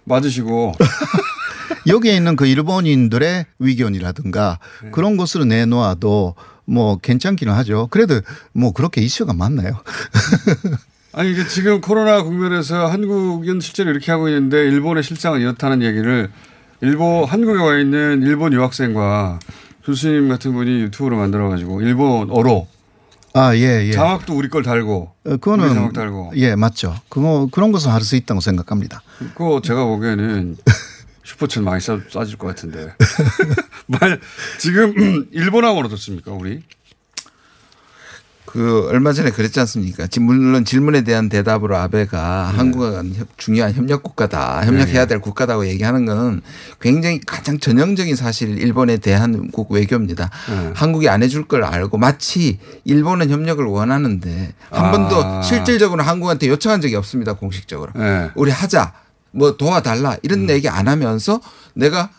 맞으시고
여기에 있는 그 일본인들의 의견이라든가
네.
그런 것을 내놓아도 뭐 괜찮기는 하죠. 그래도 뭐 그렇게 이슈가 많나요?
아니 이게 지금 코로나 국면에서 한국은 실제로 이렇게 하고 있는데 일본의 실상은 이렇다는 얘기를 일본 한국에 와 있는 일본 유학생과 교수님 같은 분이 유튜브로 만들어가지고 일본어로
아, 예, 예.
자막도 우리 걸 달고
어, 그거는
자막 달고
예, 맞죠. 그거 그런 것은 할 수 있다고 생각합니다.
그거 제가 보기에는 슈퍼챗 많이 싸, 싸질 것 같은데 만약 지금 일본하고는 어떻습니까 우리?
그 얼마 전에 그랬지 않습니까? 지금 물론 질문에 대한 대답으로 아베가 한국은 협- 중요한 협력 국가다, 협력해야
네.
될 국가다고 얘기하는 건 굉장히 가장 전형적인 사실 일본에 대한 국 외교입니다.
네.
한국이 안 해줄 걸 알고 마치 일본은 협력을 원하는데 한
아.
번도 실질적으로 한국한테 요청한 적이 없습니다 공식적으로.
네.
우리 하자, 뭐 도와달라 이런 얘기 안 하면서 내가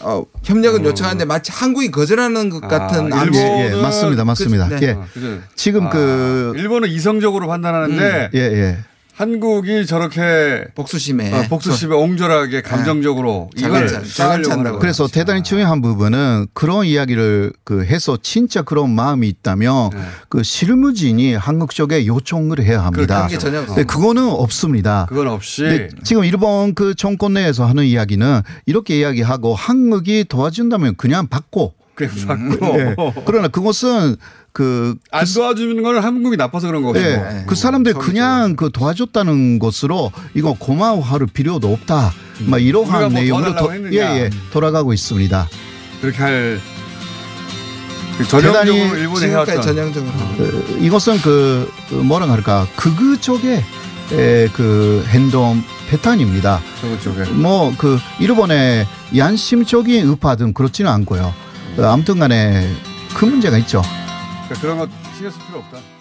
어, 협력은 요청하는데 마치 한국이 거절하는 것 같은
아,
암시.
예, 예, 맞습니다. 맞습니다.
그- 네.
예.
아.
지금
아,
그
일본은 이성적으로 판단하는데
예, 예.
한국이 저렇게
복수심에
어, 복수심에 옹졸하게 감정적으로 이걸
자간찬
하는 거예요.
그래서 대단히 중요한 부분은 그런 이야기를 그 해서 진짜 그런 마음이 있다면
네.
그 실무진이 한국 쪽에 요청을 해야 합니다.
그게 전혀
근데 그거는 없습니다.
그건 없이
근데 지금 일본 그 정권 내에서 하는 이야기는 이렇게 이야기하고 한국이 도와준다면 그냥 받고
그냥 받고
예. 그러나 그것은 그
안 도와주는 건 한국이 나빠서 그런 거고.
예, 그 사람들 그냥 그 도와줬다는 것으로 이거 고마워할 필요도 없다. 막
우리가
이러한
뭐
내용으로
도.
예, 예, 돌아가고 있습니다.
그렇게 할 전형적으로
지금까지
해왔던
전형적으로.
어, 이것은 그 어, 뭐라 할까 극우 쪽의 에, 그 행동 패턴입니다.
쪽에.
뭐그 일본의 양심적인 의파든 그렇지는 않고요. 어, 아무튼간에 그 문제가 있죠.
그러니까 그런 거 신경 쓸 필요 없다.